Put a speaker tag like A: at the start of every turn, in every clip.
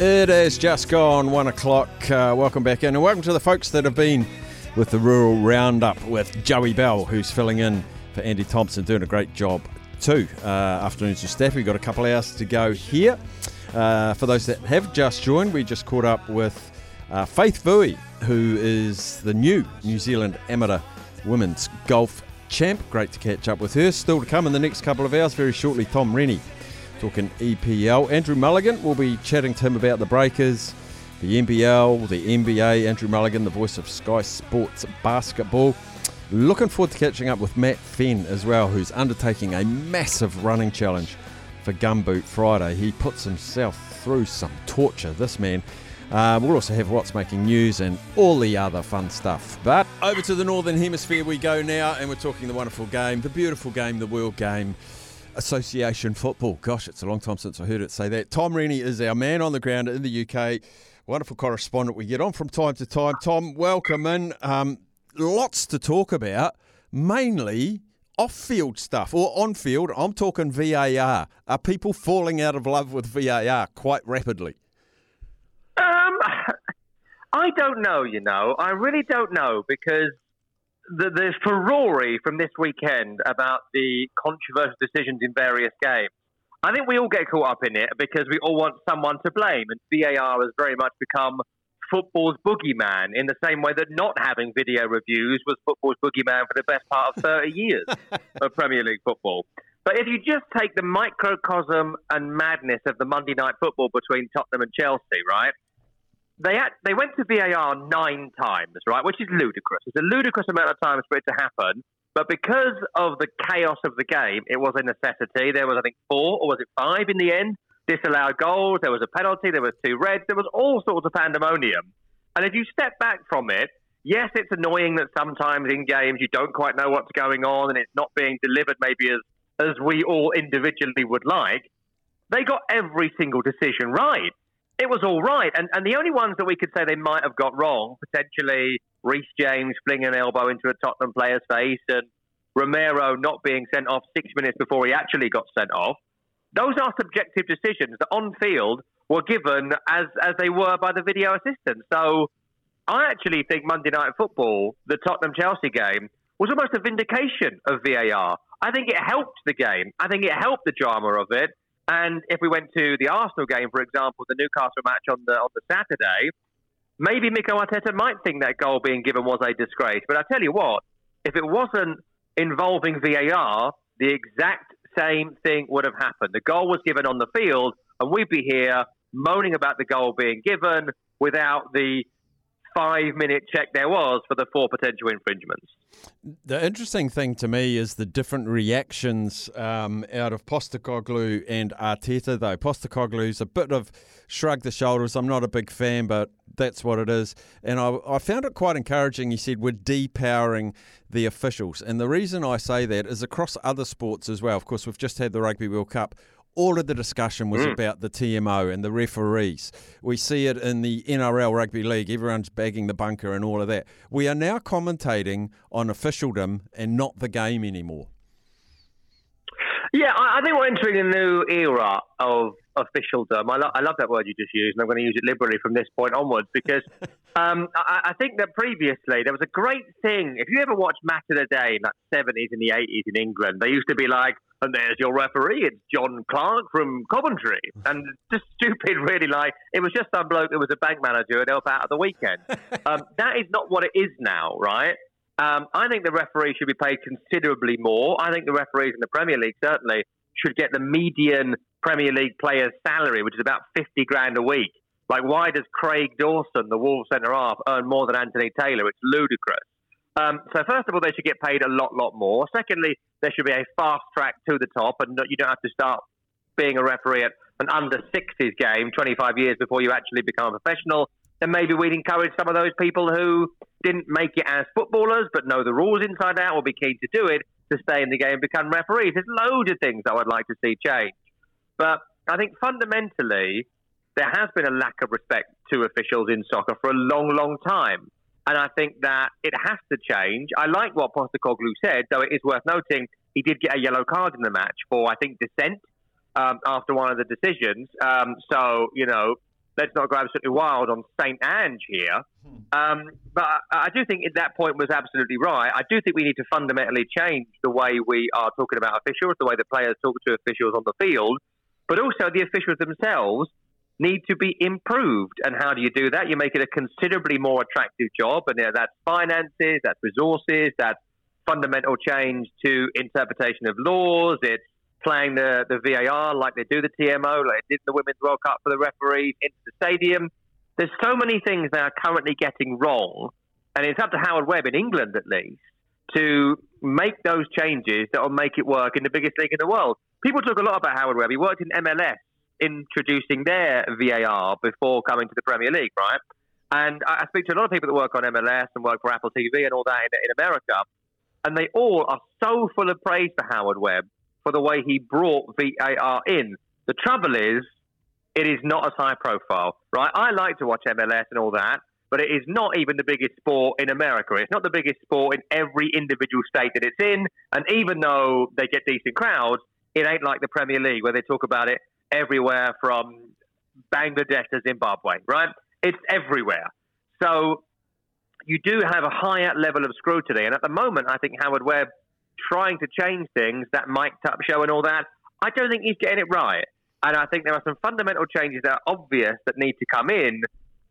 A: It has just gone one o'clock. Uh, welcome back in, and welcome to the folks that have been with the Rural Roundup with Joey Bell, who's filling in for Andy Thompson, doing a great job too. Uh, afternoons to Staf. We've got a couple of hours to go here. Uh, for those that have just joined, we just caught up with uh, Faith Vui, who is the new New Zealand amateur women's golf champ. Great to catch up with her. Still to come in the next couple of hours. Very shortly, Tom Rennie talking EPL. Andrew Mulligan will be chatting to him about the Breakers, the NBL, the NBA. Andrew Mulligan, the voice of Sky Sports Basketball. Looking forward to catching up with Matt Fenn as well, who's undertaking a massive running challenge for Gumboot Friday. He puts himself through some torture, this man. Uh, we'll also have what's making news and all the other fun stuff. But over to the Northern Hemisphere we go now, and we're talking the wonderful game, the beautiful game, the world game. Association football. Gosh, it's a long time since I heard it say that. Tom Rennie is our man on the ground in the UK. Wonderful correspondent we get on from time to time. Tom, welcome in. Um, lots to talk about, mainly off field stuff or on field. I'm talking VAR. Are people falling out of love with VAR quite rapidly?
B: Um, I don't know, you know. I really don't know because the, the furore from this weekend about the controversial decisions in various games. I think we all get caught up in it because we all want someone to blame, and VAR has very much become football's boogeyman in the same way that not having video reviews was football's boogeyman for the best part of 30 years of Premier League football. But if you just take the microcosm and madness of the Monday night football between Tottenham and Chelsea, right? They they went to VAR nine times, right, which is ludicrous. It's a ludicrous amount of times for it to happen. But because of the chaos of the game, it was a necessity. There was, I think, four or was it five in the end? Disallowed goals. There was a penalty. There was two reds. There was all sorts of pandemonium. And if you step back from it, yes, it's annoying that sometimes in games you don't quite know what's going on and it's not being delivered maybe as as we all individually would like. They got every single decision right it was all right. And, and the only ones that we could say they might have got wrong, potentially Reece James flinging an elbow into a Tottenham player's face and Romero not being sent off six minutes before he actually got sent off. Those are subjective decisions that on field were given as, as they were by the video assistant. So I actually think Monday Night Football, the Tottenham Chelsea game, was almost a vindication of VAR. I think it helped the game. I think it helped the drama of it. And if we went to the Arsenal game, for example, the Newcastle match on the on the Saturday, maybe Mikel Arteta might think that goal being given was a disgrace. But I tell you what, if it wasn't involving VAR, the exact same thing would have happened. The goal was given on the field, and we'd be here moaning about the goal being given without the five minute check there was for the four potential infringements.
A: The interesting thing to me is the different reactions um, out of Postecoglou and Arteta, though. Postecoglou's a bit of shrug the shoulders. I'm not a big fan, but that's what it is. And I, I found it quite encouraging. He said, We're depowering the officials. And the reason I say that is across other sports as well. Of course, we've just had the Rugby World Cup all of the discussion was mm. about the TMO and the referees. We see it in the NRL Rugby League. Everyone's bagging the bunker and all of that. We are now commentating on officialdom and not the game anymore.
B: Yeah, I, think we're entering a new era of officialdom. I, lo- I love that word you just used, and I'm going to use it liberally from this point onwards because um, I, I, think that previously there was a great thing. If you ever watched Match of the Day in the 70s and the 80s in England, they used to be like, and there's your referee, it's John Clark from Coventry. And just stupid, really, like, it was just some bloke that was a bank manager and help out at the weekend. um, that is not what it is now, right? Um, I think the referee should be paid considerably more. I think the referees in the Premier League certainly should get the median Premier League player's salary, which is about 50 grand a week. Like, why does Craig Dawson, the Wolves centre half, earn more than Anthony Taylor? It's ludicrous. Um, so, first of all, they should get paid a lot, lot more. Secondly, there should be a fast track to the top, and you don't have to start being a referee at an under 60s game 25 years before you actually become a professional. Then maybe we'd encourage some of those people who didn't make it as footballers but know the rules inside out or be keen to do it to stay in the game and become referees. There's loads of things that I would like to see change. But I think fundamentally, there has been a lack of respect to officials in soccer for a long, long time. And I think that it has to change. I like what Postecoglou said, though it is worth noting he did get a yellow card in the match for, I think, dissent um, after one of the decisions. Um, so, you know, let's not go absolutely wild on St. Ange here. Um, but I, I do think that point was absolutely right. I do think we need to fundamentally change the way we are talking about officials, the way the players talk to officials on the field, but also the officials themselves need to be improved. And how do you do that? You make it a considerably more attractive job, and you know, that's finances, that's resources, that's fundamental change to interpretation of laws. It's playing the, the VAR like they do the TMO, like they did the Women's World Cup for the referees into the stadium. There's so many things that are currently getting wrong, and it's up to Howard Webb in England at least to make those changes that will make it work in the biggest league in the world. People talk a lot about Howard Webb. He worked in MLS introducing their VAR before coming to the Premier League, right? And I speak to a lot of people that work on MLS and work for Apple TV and all that in, in America, and they all are so full of praise for Howard Webb for the way he brought VAR in. The trouble is, it is not as high profile, right? I like to watch MLS and all that, but it is not even the biggest sport in America. It's not the biggest sport in every individual state that it's in. And even though they get decent crowds, it ain't like the Premier League where they talk about it everywhere from Bangladesh to Zimbabwe, right? It's everywhere. So you do have a higher level of scrutiny. And at the moment, I think Howard Webb trying to change things, that mic'd up show and all that, I don't think he's getting it right. And I think there are some fundamental changes that are obvious that need to come in.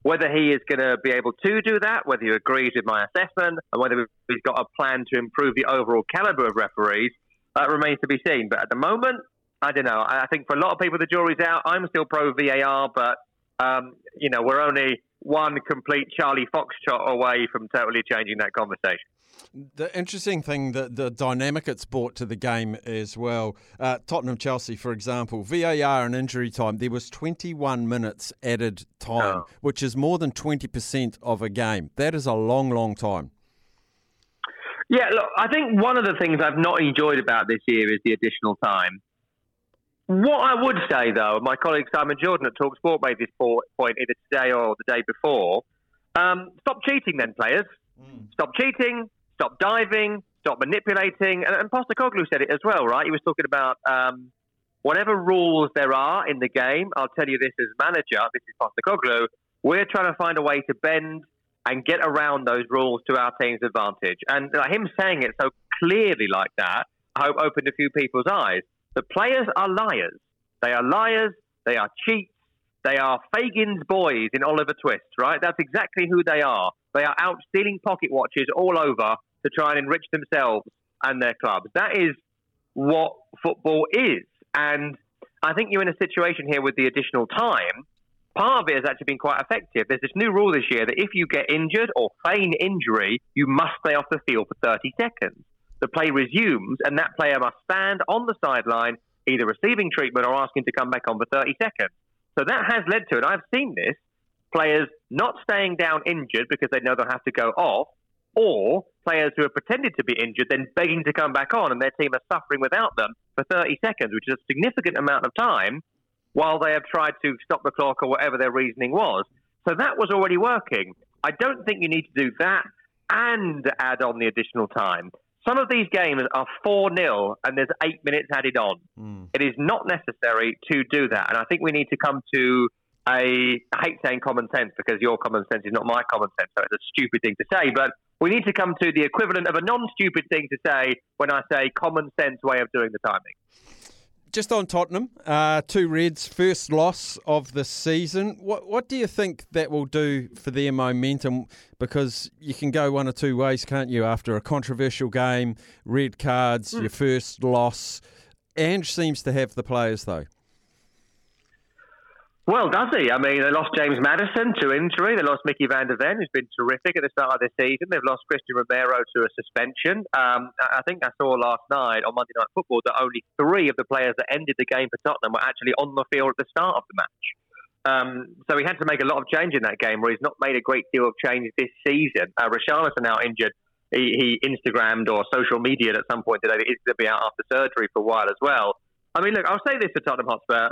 B: Whether he is going to be able to do that, whether he agrees with my assessment, and whether he's got a plan to improve the overall caliber of referees, that remains to be seen. But at the moment, I don't know. I think for a lot of people, the jury's out. I'm still pro VAR, but um, you know, we're only one complete Charlie Foxtrot away from totally changing that conversation.
A: The interesting thing, the, the dynamic it's brought to the game as well. Uh, Tottenham Chelsea, for example, VAR and injury time, there was 21 minutes added time, oh. which is more than 20% of a game. That is a long, long time.
B: Yeah, look, I think one of the things I've not enjoyed about this year is the additional time. What I would say, though, my colleague Simon Jordan at Talksport made this point either today or the day before. Um, stop cheating, then, players. Mm. Stop cheating. Stop diving. Stop manipulating. And, and Postecoglou said it as well, right? He was talking about um, whatever rules there are in the game. I'll tell you this as manager. This is Postecoglou. We're trying to find a way to bend and get around those rules to our team's advantage. And uh, him saying it so clearly like that, I hope opened a few people's eyes. The players are liars. They are liars. They are cheats. They are Fagin's boys in Oliver Twist, right? That's exactly who they are. They are out stealing pocket watches all over to try and enrich themselves and their clubs. That is what football is. And I think you're in a situation here with the additional time. Part of it has actually been quite effective. There's this new rule this year that if you get injured or feign injury, you must stay off the field for 30 seconds the play resumes, and that player must stand on the sideline, either receiving treatment or asking to come back on for 30 seconds. So that has led to, and I've seen this, players not staying down injured because they know they'll have to go off, or players who have pretended to be injured then begging to come back on, and their team are suffering without them for 30 seconds, which is a significant amount of time while they have tried to stop the clock or whatever their reasoning was. So that was already working. I don't think you need to do that and add on the additional time. Some of these games are 4 0 and there's eight minutes added on. Mm. It is not necessary to do that. And I think we need to come to a, I hate saying common sense because your common sense is not my common sense, so it's a stupid thing to say, but we need to come to the equivalent of a non stupid thing to say when I say common sense way of doing the timing
A: just on Tottenham, uh, two Reds, first loss of the season. What what do you think that will do for their momentum? Because you can go one or two ways, can't you? After a controversial game, red cards, mm. your first loss. Ange seems to have the players though.
B: Well, does he? I mean, they lost James Maddison to injury. They lost Micky van de Ven, who's been terrific at the start of this season. They've lost Cristian Romero to a suspension. Um, I think I saw last night on Monday Night Football that only three of the players that ended the game for Tottenham were actually on the field at the start of the match. Um, so he had to make a lot of change in that game, where he's not made a great deal of change this season. Uh, Richarlison now injured. He, he Instagrammed or social media at some point today that he's going to be out after surgery for a while as well. I mean, look, I'll say this to Tottenham Hotspur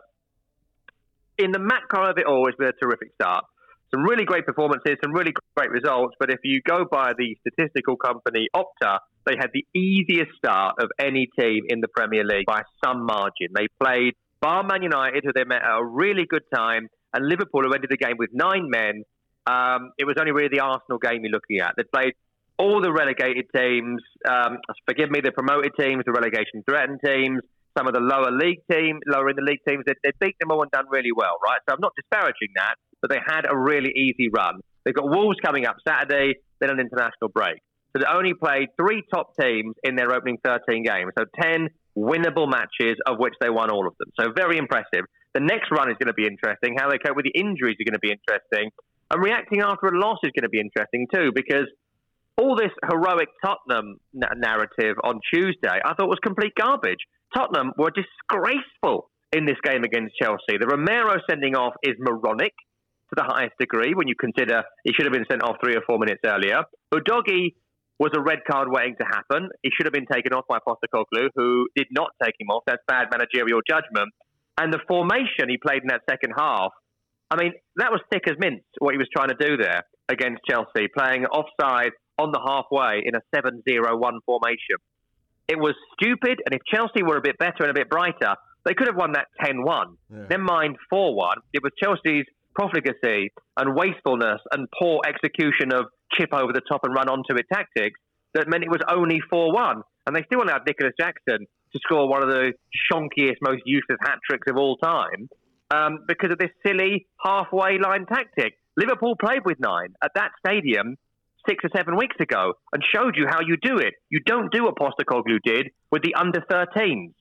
B: in the macro of it all, it's been a terrific start. Some really great performances, some really great results. But if you go by the statistical company Opta, they had the easiest start of any team in the Premier League by some margin. They played Bar Man United, who they met at a really good time, and Liverpool, who ended the game with nine men, um, it was only really the Arsenal game you're looking at. They played all the relegated teams, um, forgive me, the promoted teams, the relegation threatened teams, some of the lower league teams, lower in the league teams. They, they beat them all and done really well, right? So I'm not disparaging that, but they had a really easy run. They've got Wolves coming up Saturday, then an international break. So they only played three top teams in their opening 13 games. So 10 winnable matches, of which they won all of them. So very impressive. The next run is going to be interesting. How they cope with the injuries is going to be interesting. And reacting after a loss is going to be interesting too, because all this heroic Tottenham narrative on Tuesday, I thought was complete garbage. Tottenham were disgraceful in this game against Chelsea. The Romero sending off is moronic to the highest degree when you consider he should have been sent off three or four minutes earlier. Udogie was a red card waiting to happen. He should have been taken off by Postecoglou, who did not take him off. That's bad managerial judgment. And the formation he played in that second half, I mean, that was thick as mince, what he was trying to do there against Chelsea, playing offside on the halfway in a 7 0 1 formation. It was stupid, and if Chelsea were a bit better and a bit brighter, they could have won that 10 1. Yeah. Never mind 4 1. It was Chelsea's profligacy and wastefulness and poor execution of chip over the top and run onto it tactics that meant it was only 4 1. And they still allowed Nicolas Jackson to score one of the shonkiest, most useless hat tricks of all time um, because of this silly halfway line tactic. Liverpool played with nine at that stadium six or seven weeks ago and showed you how you do it. You don't do what Postecoglou did with the under 13s.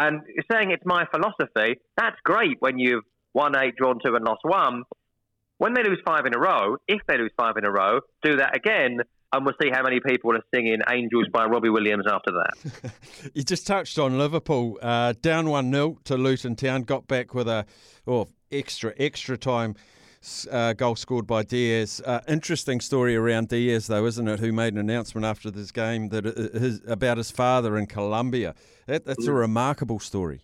B: And saying it's my philosophy, that's great when you've won eight, drawn two, and lost one. When they lose five in a row, if they lose five in a row, do that again, and we'll see how many people are singing Angels by Robbie Williams after that.
A: you just touched on Liverpool. Uh, down 1 0 to Luton Town, got back with a oh, extra, extra time uh, goal scored by Diaz. Uh, interesting story around Diaz, though, isn't it? Who made an announcement after this game that uh, his, about his father in Colombia. That, that's a mm. remarkable story.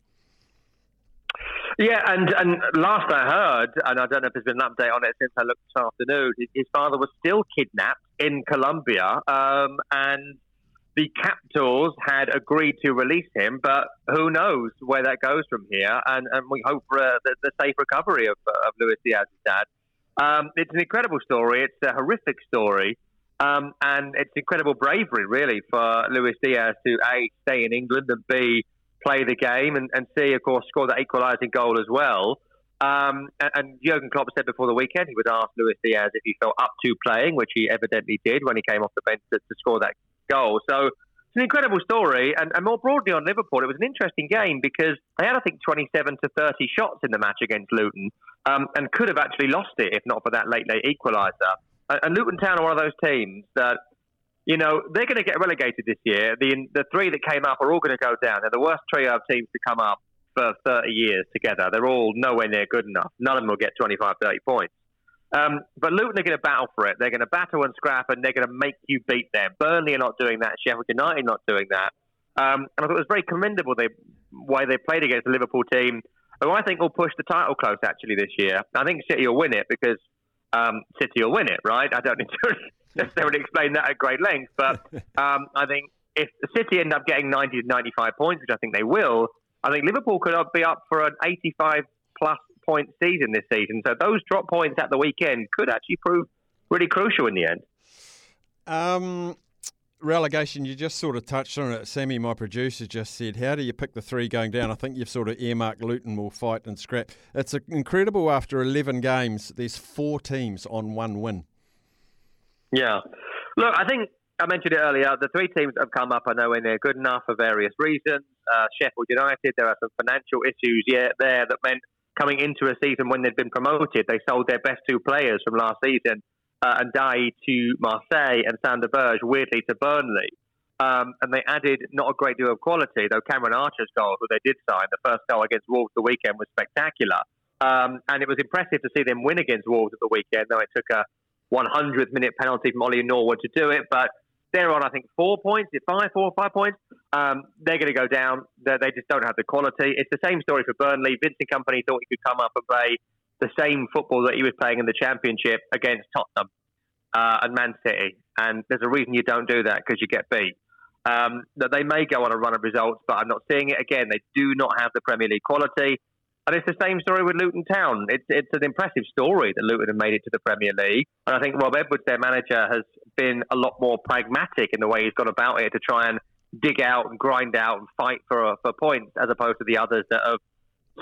B: Yeah, and, and last I heard, and I don't know if there's been an update on it since I looked this afternoon, his father was still kidnapped in Colombia, um, and the captors had agreed to release him, but who knows where that goes from here? And, and we hope for uh, the, the, safe recovery of, of Luis Diaz's dad. Um, it's an incredible story. It's a horrific story. Um, and it's incredible bravery, really, for Luis Diaz to A, stay in England and B, play the game and, and C, of course, score that equalising goal as well. Um, and, and Jurgen Klopp said before the weekend he would ask Luis Diaz if he felt up to playing, which he evidently did when he came off the bench to, to score that goal. So it's an incredible story. And, and, more broadly on Liverpool, it was an interesting game because they had, I think, 27 to 30 shots in the match against Luton um, and could have actually lost it if not for that late, late equaliser. And, and Luton Town are one of those teams that, you know, they're going to get relegated this year. The, the three that came up are all going to go down. They're the worst trio of teams to come up for 30 years together. They're all nowhere near good enough. None of them will get 25, 30 points. Um, but Luton are going to battle for it. They're going to battle and scrap, and they're going to make you beat them. Burnley are not doing that. Sheffield United are not doing that. Um, and I thought it was very commendable the way they played against the Liverpool team, who I think will push the title close actually this year. I think City will win it because um, City will win it, right? I don't need to necessarily explain that at great length, but um, I think if City end up getting 90 to 95 points, which I think they will, I think Liverpool could be up for an 85 plus point season this season. So those drop points at the weekend could actually prove really crucial in the end.
A: Um, relegation, you just sort of touched on it. Sammy, my producer, just said, How do you pick the three going down? I think you've sort of earmarked Luton will fight and scrap. It's incredible after 11 games, there's four teams on one win.
B: Yeah. Look, I think I mentioned it earlier. The three teams that have come up are nowhere near good enough for various reasons. Uh, Sheffield United, there are some financial issues yet there that meant coming into a season when they'd been promoted, they sold their best two players from last season, uh, and Ndiaye to Marseille and Sander Berge, weirdly, to Burnley. Um, and they added not a great deal of quality, though Cameron Archer's goal, who they did sign, the first goal against Wolves the weekend, was spectacular. Um, and it was impressive to see them win against Wolves at the weekend, though it took a 100th minute penalty from Ollie Norwood to do it. But they're on, I think, four points, five, four, five points. Um, they're going to go down. They're, they just don't have the quality. It's the same story for Burnley. Vincent Kompany thought he could come up and play the same football that he was playing in the Championship against Tottenham uh, and Man City. And there's a reason you don't do that because you get beat. Um, they may go on a run of results, but I'm not seeing it again. They do not have the Premier League quality. And it's the same story with Luton Town. It's it's an impressive story that Luton have made it to the Premier League. And I think Rob Edwards, their manager, has been a lot more pragmatic in the way he's gone about it to try and dig out and grind out and fight for for points, as opposed to the others that have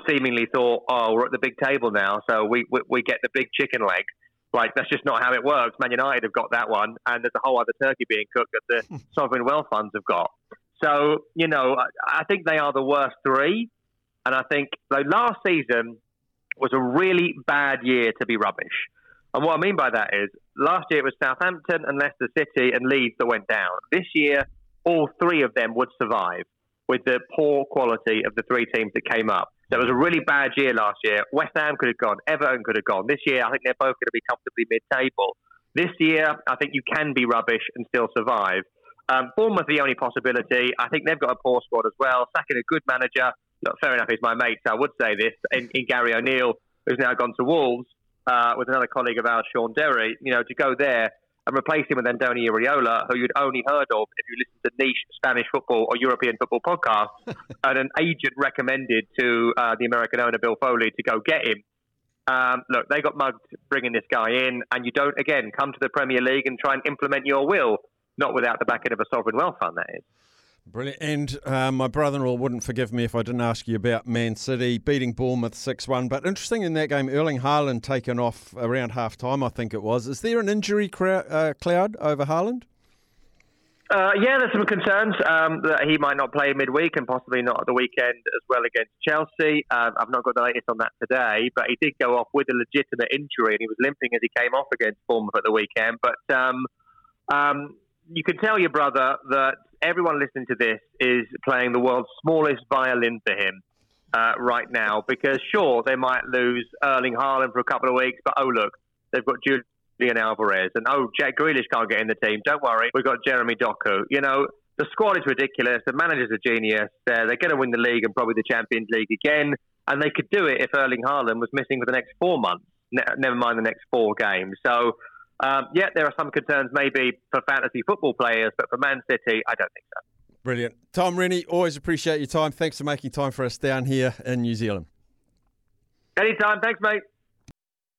B: seemingly thought, oh, we're at the big table now, so we we, we get the big chicken leg. Like that's just not how it works. Man United have got that one, and there's a whole other turkey being cooked that the hmm. sovereign wealth funds have got. So you know, I think they are the worst three, and I think like last season was a really bad year to be rubbish. And what I mean by that is last year it was Southampton and Leicester City and Leeds that went down. This year, all three of them would survive with the poor quality of the three teams that came up. There was a really bad year last year. West Ham could have gone. Everton could have gone. This year, I think they're both going to be comfortably mid-table. This year, I think you can be rubbish and still survive. Um, Bournemouth the only possibility. I think they've got a poor squad as well. Sacking a good manager. Look, fair enough, he's my mate, so I would say this. In, in Gary O'Neil, who's now gone to Wolves, uh, with another colleague of ours, Shaun Derry, you know, to go there and replace him with Andoni Iraola, who you'd only heard of if you listened to niche Spanish football or European football podcasts, and an agent recommended to uh, the American owner Bill Foley to go get him. Um, look, they got mugged bringing this guy in, and you don't again come to the Premier League and try and implement your will, not without the backing of a sovereign wealth fund. That is.
A: Brilliant. And uh, my brother in law wouldn't forgive me if I didn't ask you about Man City beating Bournemouth 6 1. But interesting in that game, Erling Haaland taken off around half time, I think it was. Is there an injury uh, cloud over Haaland?
B: Uh, yeah, there's some concerns um, that he might not play midweek and possibly not at the weekend as well against Chelsea. Um, I've not got the latest on that today, but he did go off with a legitimate injury and he was limping as he came off against Bournemouth at the weekend. But um, um you can tell your brother that everyone listening to this is playing the world's smallest violin for him uh, right now because, sure, they might lose Erling Haaland for a couple of weeks, but oh, look, they've got Julian Alvarez. And oh, Jack Grealish can't get in the team. Don't worry, we've got Jeremy Doku. You know, the squad is ridiculous. The manager's a genius. They're, they're going to win the league and probably the Champions League again. And they could do it if Erling Haaland was missing for the next four months, never mind the next four games. So, um, yeah, there are some concerns maybe for fantasy football players, but for Man City, I don't think so.
A: Brilliant. Tom Rennie, always appreciate your time. Thanks for making time for us down here in New Zealand.
B: Anytime. Thanks, mate.